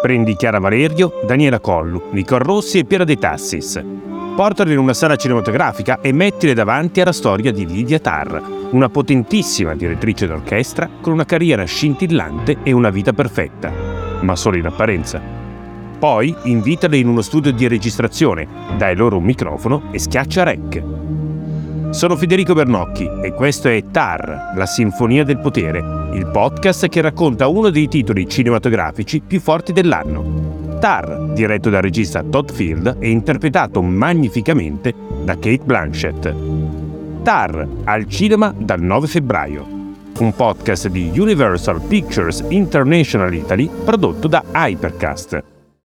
Prendi Chiara Valerio, Daniela Collu, Nicole Rossi e Piera De Tassis. Portali in una sala cinematografica e mettile davanti alla storia di Lydia Tarr, una potentissima direttrice d'orchestra con una carriera scintillante e una vita perfetta, ma solo in apparenza. Poi invitale in uno studio di registrazione, dai loro un microfono e schiaccia rec. Sono Federico Bernocchi e questo è TAR, la Sinfonia del Potere, il podcast che racconta uno dei titoli cinematografici più forti dell'anno. TAR, diretto dal regista Todd Field e interpretato magnificamente da Kate Blanchett. TAR, al cinema dal 9 febbraio. Un podcast di Universal Pictures International Italy prodotto da Hypercast.